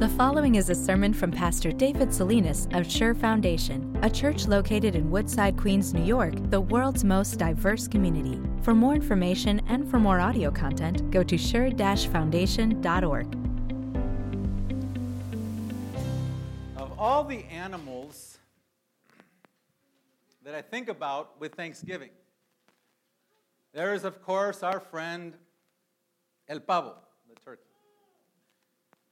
The following is a sermon from Pastor David Salinas of Sure Foundation, a church located in Woodside, Queens, New York, the world's most diverse community. For more information and for more audio content, go to sure-foundation.org. Of all the animals that I think about with Thanksgiving, there is, of course, our friend El Pavo.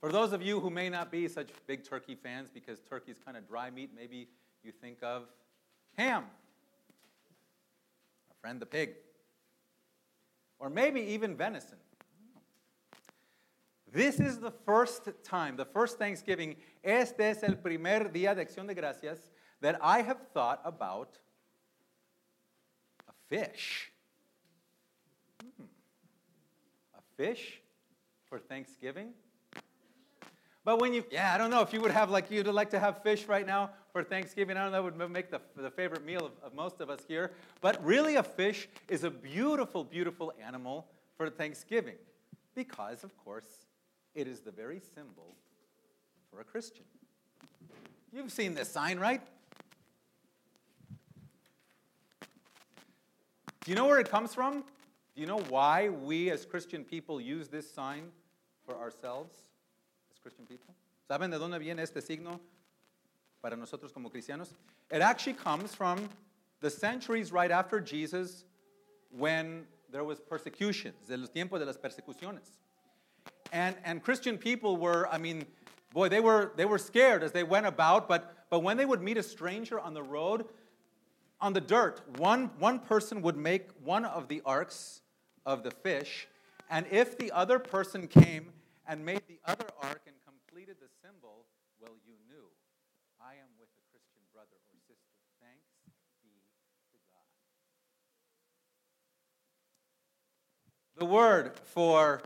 For those of you who may not be such big turkey fans because turkey is kind of dry meat, maybe you think of ham, our friend the pig, or maybe even venison. This is the first time, the first Thanksgiving, este es el primer día de acción de gracias, that I have thought about a fish. Hmm. A fish for Thanksgiving? But when you, yeah, I don't know if you would have like, you'd like to have fish right now for Thanksgiving. I don't know, that would make the, the favorite meal of, of most of us here. But really, a fish is a beautiful, beautiful animal for Thanksgiving because, of course, it is the very symbol for a Christian. You've seen this sign, right? Do you know where it comes from? Do you know why we as Christian people use this sign for ourselves? Christian people? ¿Saben de dónde viene este signo para nosotros como cristianos? It actually comes from the centuries right after Jesus when there was persecutions, de los tiempos de las persecuciones. And, and Christian people were, I mean, boy, they were, they were scared as they went about, but, but when they would meet a stranger on the road, on the dirt, one, one person would make one of the arcs of the fish, and if the other person came and made the other arc and completed the symbol, well, you knew I am with a Christian brother or sister. Thanks be to God. The word for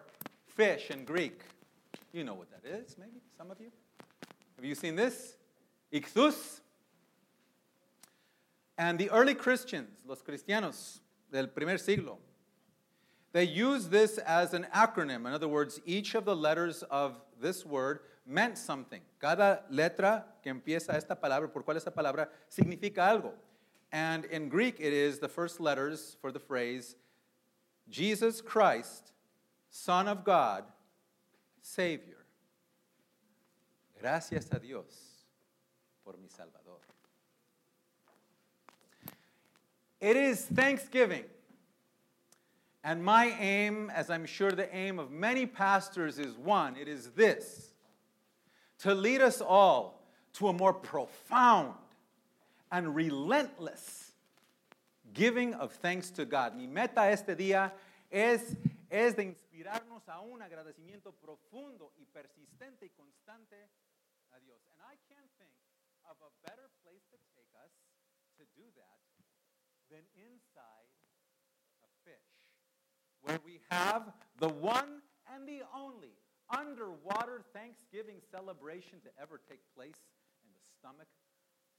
fish in Greek, you know what that is, maybe some of you. Have you seen this? Ichthus. And the early Christians, los cristianos del primer siglo, they use this as an acronym. In other words, each of the letters of this word meant something. Cada letra que empieza esta palabra, por cuál esta palabra, significa algo. And in Greek, it is the first letters for the phrase Jesus Christ, Son of God, Savior. Gracias a Dios por mi Salvador. It is Thanksgiving. And my aim, as I'm sure the aim of many pastors is one it is this to lead us all to a more profound and relentless giving of thanks to God. Mi meta este día es, es de inspirarnos a un agradecimiento profundo y persistente y constante a Dios. And I can't think of a better place to take us to do that than inside a fish, where we have the one and the only underwater Thanksgiving celebration to ever take place in the stomach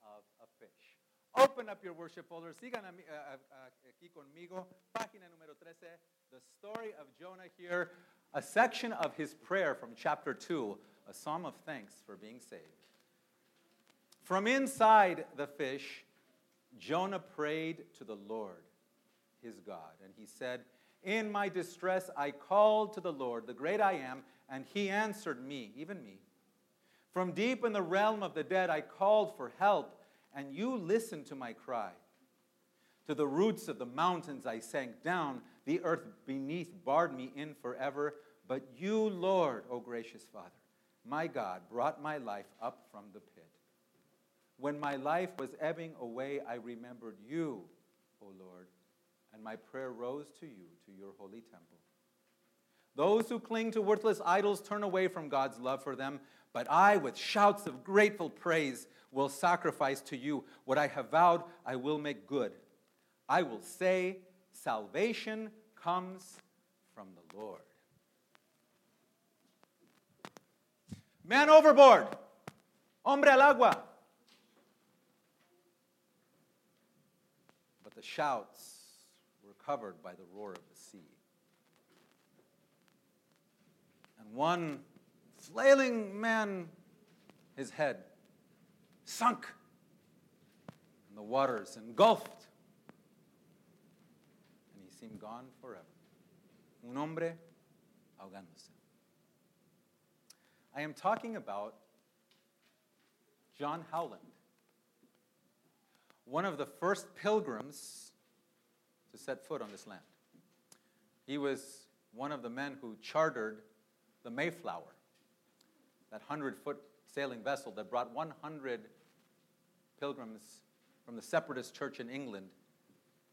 of a fish. Open up your worship folder. Sigan eh, eh, eh, aquí conmigo. Página número 13. The story of Jonah here. A section of his prayer from chapter 2. A psalm of thanks for being saved. From inside the fish, Jonah prayed to the Lord, his God. And he said, in my distress, I called to the Lord, the great I am, and he answered me, even me. From deep in the realm of the dead, I called for help, and you listened to my cry. To the roots of the mountains I sank down. The earth beneath barred me in forever. But you, Lord, O gracious Father, my God, brought my life up from the pit. When my life was ebbing away, I remembered you, O Lord and my prayer rose to you, to your holy temple. Those who cling to worthless idols turn away from God's love for them, but I, with shouts of grateful praise, will sacrifice to you what I have vowed I will make good. I will say, Salvation comes from the Lord. Man overboard, hombre al agua. But the shouts were covered by the roar of the sea. And one flailing man, his head sunk in the waters, engulfed, and he seemed gone forever. Un hombre ahogándose. I am talking about John Howland, one of the first pilgrims to set foot on this land. He was one of the men who chartered the Mayflower, that 100 foot sailing vessel that brought 100 pilgrims from the separatist church in England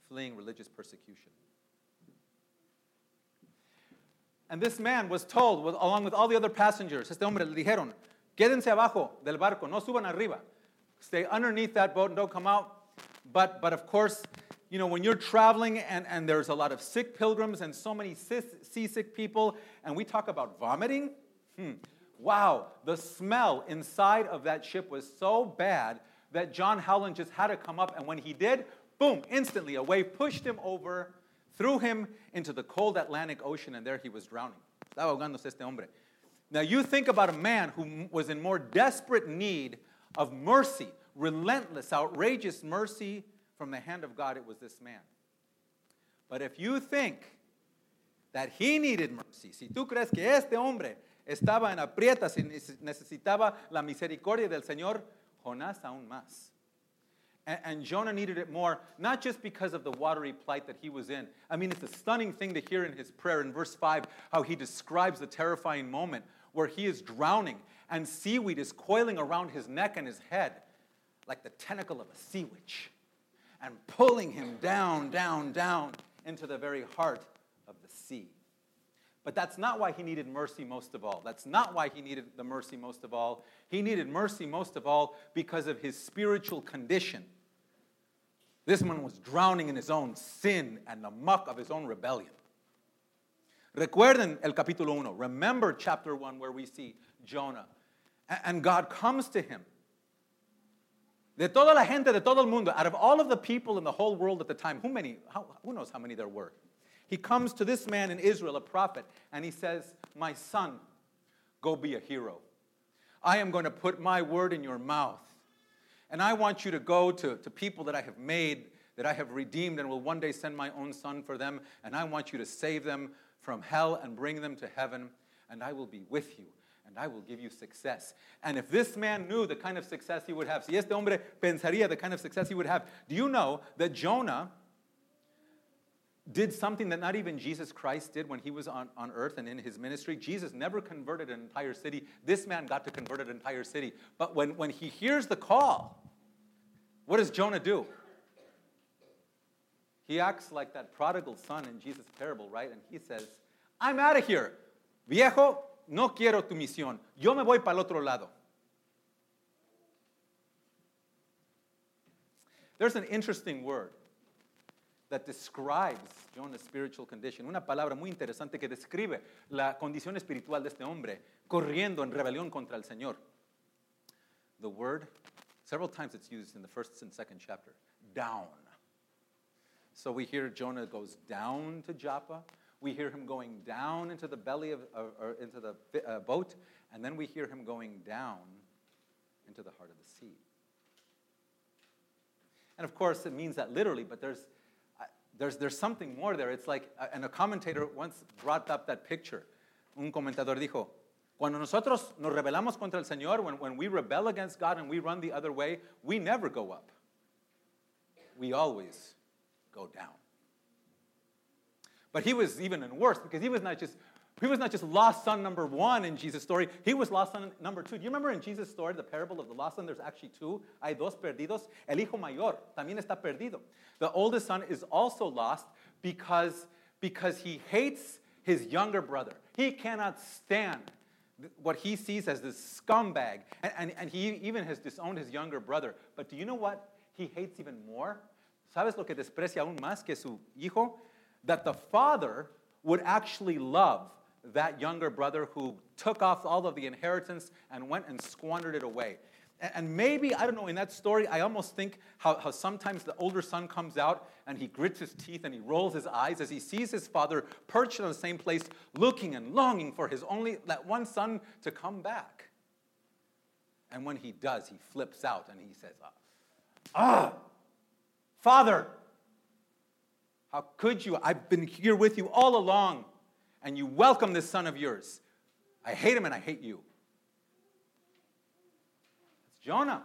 fleeing religious persecution. And this man was told, along with all the other passengers, este hombre le dijeron, quédense abajo del barco, no suban arriba. Stay underneath that boat and don't come out. But, but of course, you know, when you're traveling and, and there's a lot of sick pilgrims and so many seasick people, and we talk about vomiting, hmm, wow, the smell inside of that ship was so bad that John Howland just had to come up. And when he did, boom, instantly a wave pushed him over threw him into the cold Atlantic Ocean, and there he was drowning. Estaba ahogándose este hombre. Now, you think about a man who was in more desperate need of mercy, relentless, outrageous mercy from the hand of God, it was this man. But if you think that he needed mercy, si tú crees que este hombre estaba en aprietas y necesitaba la misericordia del Señor, Jonás aún más. And, and, Jonah needed it more, not just because of the watery plight that he was in. I mean, it's a stunning thing to hear in his prayer in verse 5 how he describes the terrifying moment where he is drowning and seaweed is coiling around his neck and his head like the tentacle of a sea witch and pulling him down, down, down into the very heart of the sea. But that's not why he needed mercy most of all. That's not why he needed the mercy most of all. He needed mercy most of all because of his spiritual condition. This man was drowning in his own sin and the muck of his own rebellion. Recuerden el capítulo 1. Remember chapter 1 where we see Jonah. And God comes to him. De toda la gente, de todo el mundo, out of all of the people in the whole world at the time, who many, how, who knows how many there were? He comes to this man in Israel, a prophet, and he says, My son, go be a hero. I am going to put my word in your mouth. And I want you to go to, to people that I have made, that I have redeemed, and will one day send my own son for them. And I want you to save them from hell and bring them to heaven. And I will be with you. And I will give you success. And if this man knew the kind of success he would have, si este hombre pensaría the kind of success he would have, do you know that Jonah did something that not even Jesus Christ did when he was on, on earth and in his ministry. Jesus never converted an entire city. This man got to convert an entire city. But when, when he hears the call, what does Jonah do? He acts like that prodigal son in Jesus' parable, right? And he says, I'm out of here. Viejo, no quiero tu misión. Yo me voy para el otro lado. There's an interesting word that describes Jonah's spiritual condition. Una palabra muy interesante que describe la condición espiritual de este hombre corriendo en rebelión contra el Señor. The word, several times it's used in the first and second chapter, down. So we hear Jonah goes down to Joppa. We hear him going down into the belly of, or, or into the uh, boat, and then we hear him going down into the heart of the sea. And of course, it means that literally, but there's there's, there's something more there. It's like, uh, and a commentator once brought up that picture. Un comentador dijo, cuando nosotros nos rebelamos contra el Señor, when, when we rebel against God and we run the other way, we never go up. We always go down. But he was even worse because he was not just he was not just lost son number one in Jesus' story, he was lost son number two. Do you remember in Jesus' story, the parable of the lost son? There's actually two. Hay dos perdidos. El hijo mayor también está perdido. The oldest son is also lost because, because he hates his younger brother. He cannot stand what he sees as this scumbag. And, and, and he even has disowned his younger brother. But do you know what he hates even more? ¿Sabes lo que desprecia aún más que su hijo? That the father would actually love that younger brother who took off all of the inheritance and went and squandered it away. And maybe, I don't know, in that story, I almost think how, how sometimes the older son comes out and he grits his teeth and he rolls his eyes as he sees his father perched in the same place, looking and longing for his only, that one son to come back. And when he does, he flips out and he says, Ah, Father, how could you? I've been here with you all along, and you welcome this son of yours. I hate him and I hate you. It's Jonah.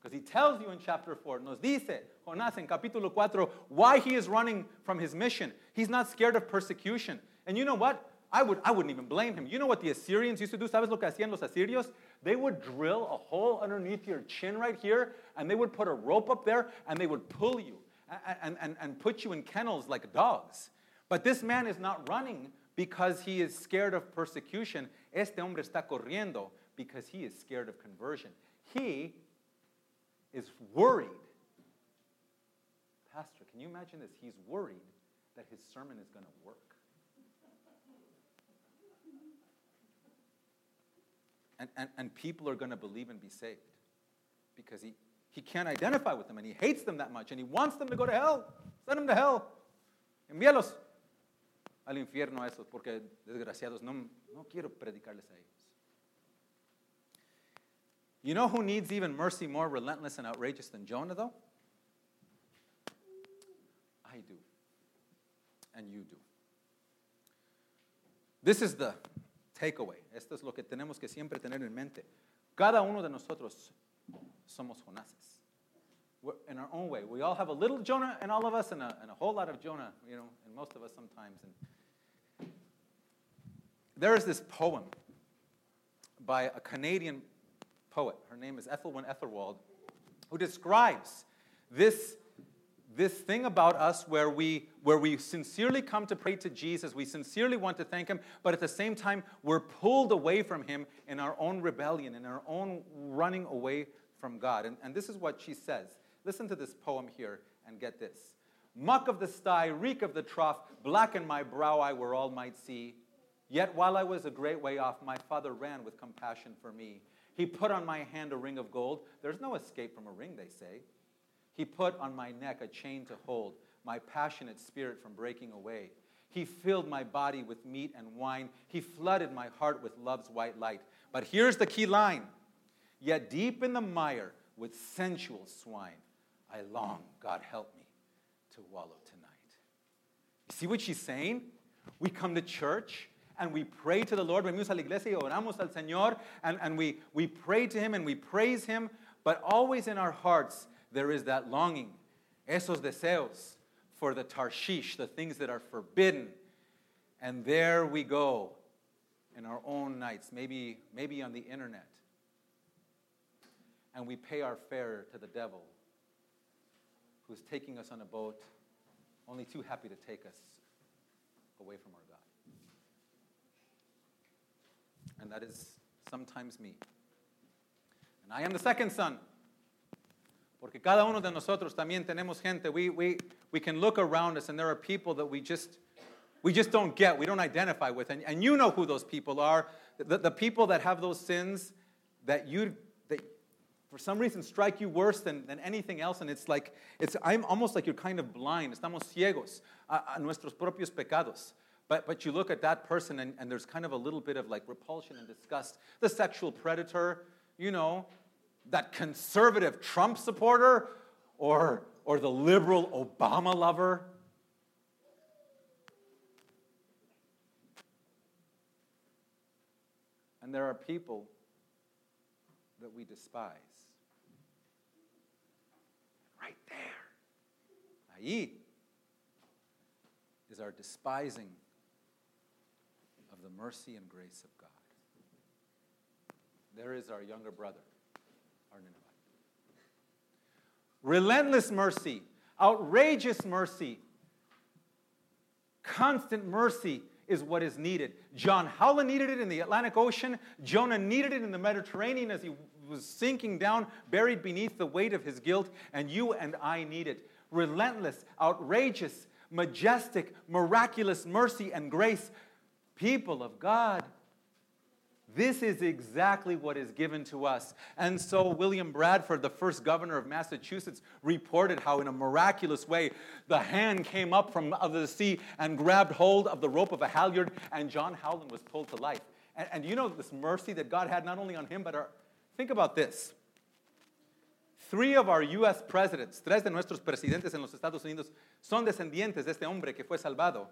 Because he tells you in chapter 4, nos dice Jonás en capítulo 4 why he is running from his mission. He's not scared of persecution. And you know what? I, would, I wouldn't even blame him. You know what the Assyrians used to do? ¿Sabes lo que hacían los asirios? They would drill a hole underneath your chin right here, and they would put a rope up there, and they would pull you and, and, and put you in kennels like dogs. But this man is not running because he is scared of persecution. Este hombre está corriendo because he is scared of conversion. He is worried. Pastor, can you imagine this? He's worried that his sermon is going to work. And, and, and people are going to believe and be saved because he, he can't identify with them and he hates them that much and he wants them to go to hell. Send them to hell. Envíalos al infierno a esos, porque desgraciados no, no quiero predicarles a ellos. You know who needs even mercy more relentless and outrageous than Jonah, though? I do. And you do. This is the takeaway. Esto es lo que tenemos que siempre tener en mente. Cada uno de nosotros somos Jonases. In our own way. We all have a little Jonah in all of us and a, and a whole lot of Jonah, you know, in most of us sometimes. And there is this poem by a Canadian poet. Her name is Ethelwyn Wetherald, who describes this, this thing about us where we, where we sincerely come to pray to Jesus, we sincerely want to thank Him, but at the same time, we're pulled away from Him in our own rebellion, in our own running away from God. And, and this is what she says. Listen to this poem here and get this. Muck of the sty, reek of the trough, blacken my brow I where all might see. Yet while I was a great way off, my father ran with compassion for me. He put on my hand a ring of gold. There's no escape from a ring, they say. He put on my neck a chain to hold my passionate spirit from breaking away. He filled my body with meat and wine. He flooded my heart with love's white light. But here's the key line Yet deep in the mire with sensual swine, I long, God help me, to wallow tonight. You see what she's saying? We come to church, and we pray to the Lord. Venimos a la iglesia y oramos al Señor and, and we, we pray to Him and we praise Him, but always in our hearts there is that longing, esos deseos for the Tarshish, the things that are forbidden. And there we go in our own nights, maybe, maybe on the internet. And we pay our fare to the devil who's taking us on a boat, only too happy to take us away from our God and that is sometimes me. And I am the second son. Porque cada uno de nosotros también tenemos gente. We, we, we can look around us and there are people that we just, we just don't get, we don't identify with. And, and you know who those people are. The, the people that have those sins that you, that for some reason strike you worse than, than anything else. And it's like, it's, I'm almost like you're kind of blind. Estamos ciegos a, a nuestros propios pecados. But, but you look at that person and, and there's kind of a little bit of like repulsion and disgust. The sexual predator, you know, that conservative Trump supporter or, or the liberal Obama lover. And there are people that we despise. Right there. Ahí is our despising of the mercy and grace of God. There is our younger brother, Relentless mercy, outrageous mercy, constant mercy is what is needed. John Howland needed it in the Atlantic Ocean. Jonah needed it in the Mediterranean as he was sinking down, buried beneath the weight of his guilt. And you and I need it. Relentless, outrageous, majestic, miraculous mercy and grace people of God, This is exactly what is given to us. And so, William Bradford, the first governor of Massachusetts, reported how, in a miraculous way, the hand came up from out of the sea and grabbed hold of the rope of a halyard, and John Howland was pulled to life. And, and you know this mercy that God had not only on him, but our, think about this. Three of our U.S. presidents, tres de nuestros presidentes en los Estados Unidos, son descendientes de este hombre que fue salvado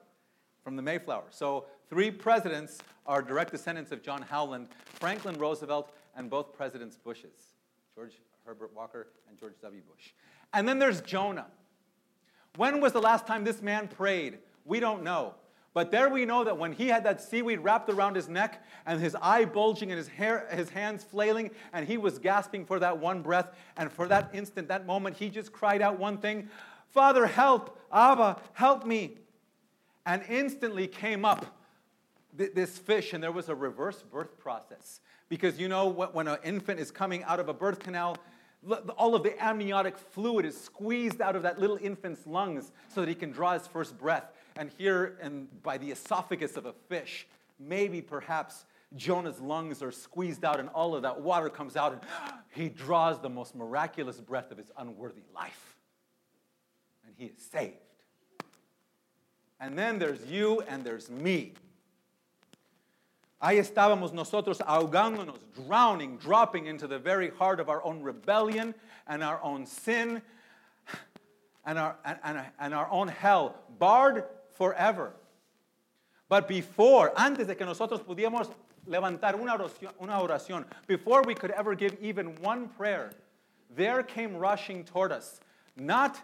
from the Mayflower. So, three presidents are direct descendants of John Howland Franklin Roosevelt and both Presidents Bushes, George Herbert Walker and George W. Bush. And then there's Jonah. When was the last time this man prayed? We don't know. But there we know that when he had that seaweed wrapped around his neck and his eye bulging and his, hair, his hands flailing, and he was gasping for that one breath, and for that instant, that moment, he just cried out one thing Father, help! Abba, help me! and instantly came up th- this fish, and there was a reverse birth process. Because you know, when an infant is coming out of a birth canal, all of the amniotic fluid is squeezed out of that little infant's lungs so that he can draw his first breath. And here, and by the esophagus of a fish, maybe perhaps Jonah's lungs are squeezed out and all of that water comes out, and he draws the most miraculous breath of his unworthy life. And he is saved. And then there's you and there's me. Ahí estábamos nosotros ahogándonos, drowning, dropping into the very heart of our own rebellion and our own sin and our, and, and, and our own hell, barred forever. But before, antes de que nosotros pudiéramos levantar una oración, una oración, before we could ever give even one prayer, there came rushing toward us, not,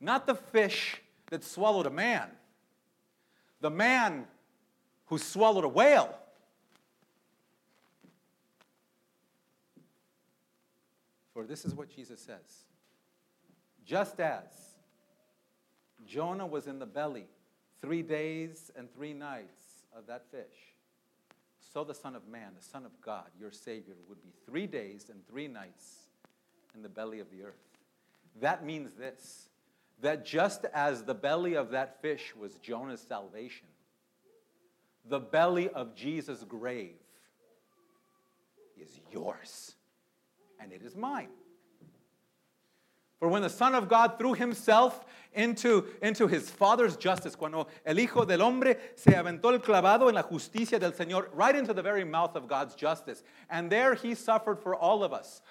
not the fish that swallowed a man, the man who swallowed a whale. For this is what Jesus says Just as Jonah was in the belly three days and three nights of that fish, so the Son of Man, the Son of God, your Savior, would be three days and three nights in the belly of the earth. That means this that just as the belly of that fish was Jonah's salvation, the belly of Jesus' grave is yours, and it is mine. For when the Son of God threw himself into, into his Father's justice, cuando el Hijo del Hombre se aventó el clavado en la justicia del Señor, right into the very mouth of God's justice. And there he suffered for all of us,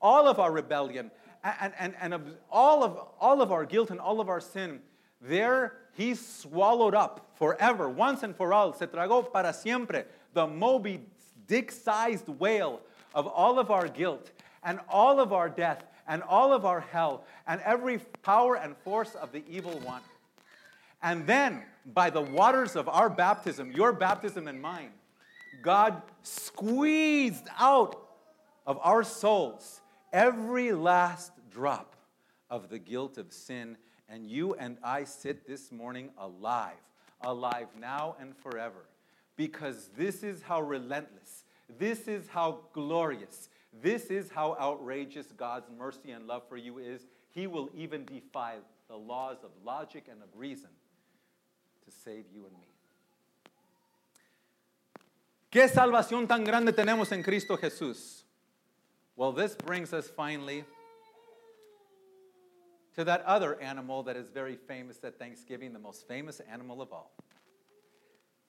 all of our rebellion, and, and, and all, of, all of our guilt and all of our sin, there he swallowed up forever, once and for all, se tragó para siempre, the Moby Dick sized whale of all of our guilt and all of our death and all of our hell and every power and force of the evil one. And then, by the waters of our baptism, your baptism and mine, God squeezed out of our souls every last drop of the guilt of sin, and you and I sit this morning alive, alive now and forever, because this is how relentless, this is how glorious, this is how outrageous God's mercy and love for you is. He will even defy the laws of logic and of reason to save you and me. ¿Qué salvación tan grande tenemos en Cristo Jesús? Well, this brings us finally to that other animal that is very famous at Thanksgiving, the most famous animal of all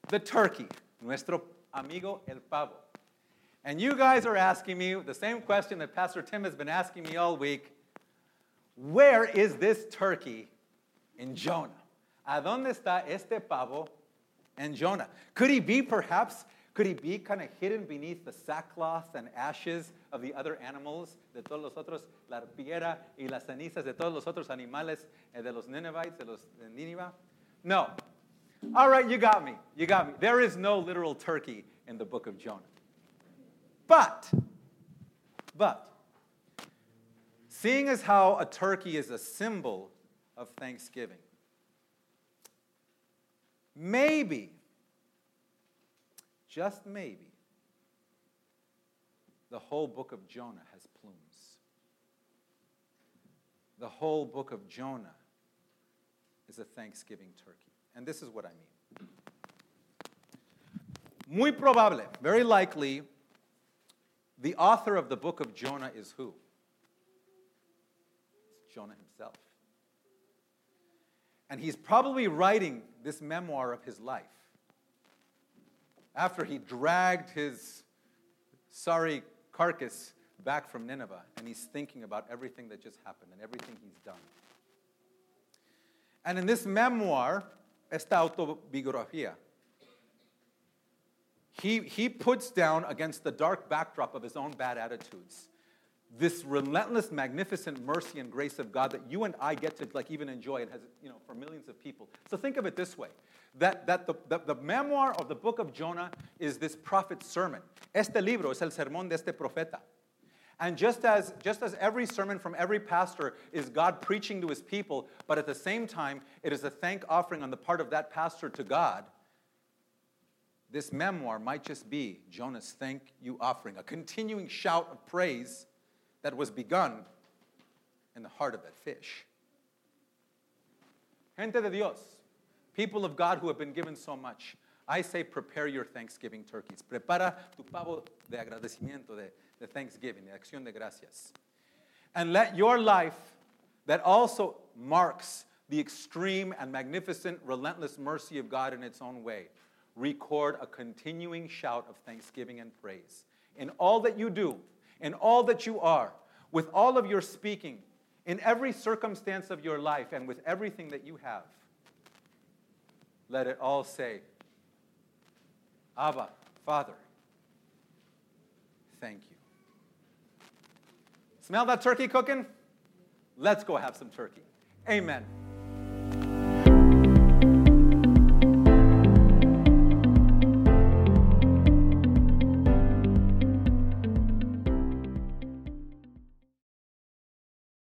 the turkey, nuestro amigo el pavo. And you guys are asking me the same question that Pastor Tim has been asking me all week where is this turkey in Jonah? ¿A dónde está este pavo in Jonah? Could he be perhaps could he be kind of hidden beneath the sackcloth and ashes of the other animals, de todos los otros, la arpillera y las cenizas de todos los otros animales eh, de los Ninevites, de los de Nineveh? No. All right, you got me. You got me. There is no literal turkey in the book of Jonah. But, but, seeing as how a turkey is a symbol of thanksgiving, maybe just maybe, the whole book of Jonah has plumes. The whole book of Jonah is a Thanksgiving turkey. And this is what I mean. Muy probable, very likely, The author of the book of Jonah is who? It's Jonah himself. And he's probably writing this memoir of his life after he dragged his sorry carcass back from Nineveh and he's thinking about everything that just happened and everything he's done. And in this memoir, esta autobiografía, he, he puts down against the dark backdrop of his own bad attitudes this relentless, magnificent mercy and grace of God that you and I get to like even enjoy and has, you know, for millions of people. So think of it this way. That, that the, the, the memoir of the book of Jonah is this prophet's sermon. Este libro es el sermón de este profeta. And just as, just as every sermon from every pastor is God preaching to his people, but at the same time, it is a thank offering on the part of that pastor to God, this memoir might just be Jonah's thank you offering, a continuing shout of praise that was begun in the heart of that fish. Gente de Dios, people of God who have been given so much, I say prepare your Thanksgiving turkeys. Prepara tu pavo de agradecimiento, de, de Thanksgiving, de acción de gracias. And let your life, that also marks the extreme and magnificent, relentless mercy of God in its own way, record a continuing shout of thanksgiving and praise. In all that you do, in all that you are, with all of your speaking, in every circumstance of your life, and with everything that you have, let it all say, Abba, Father, thank you. Smell that turkey cooking? Let's go have some turkey. Amen.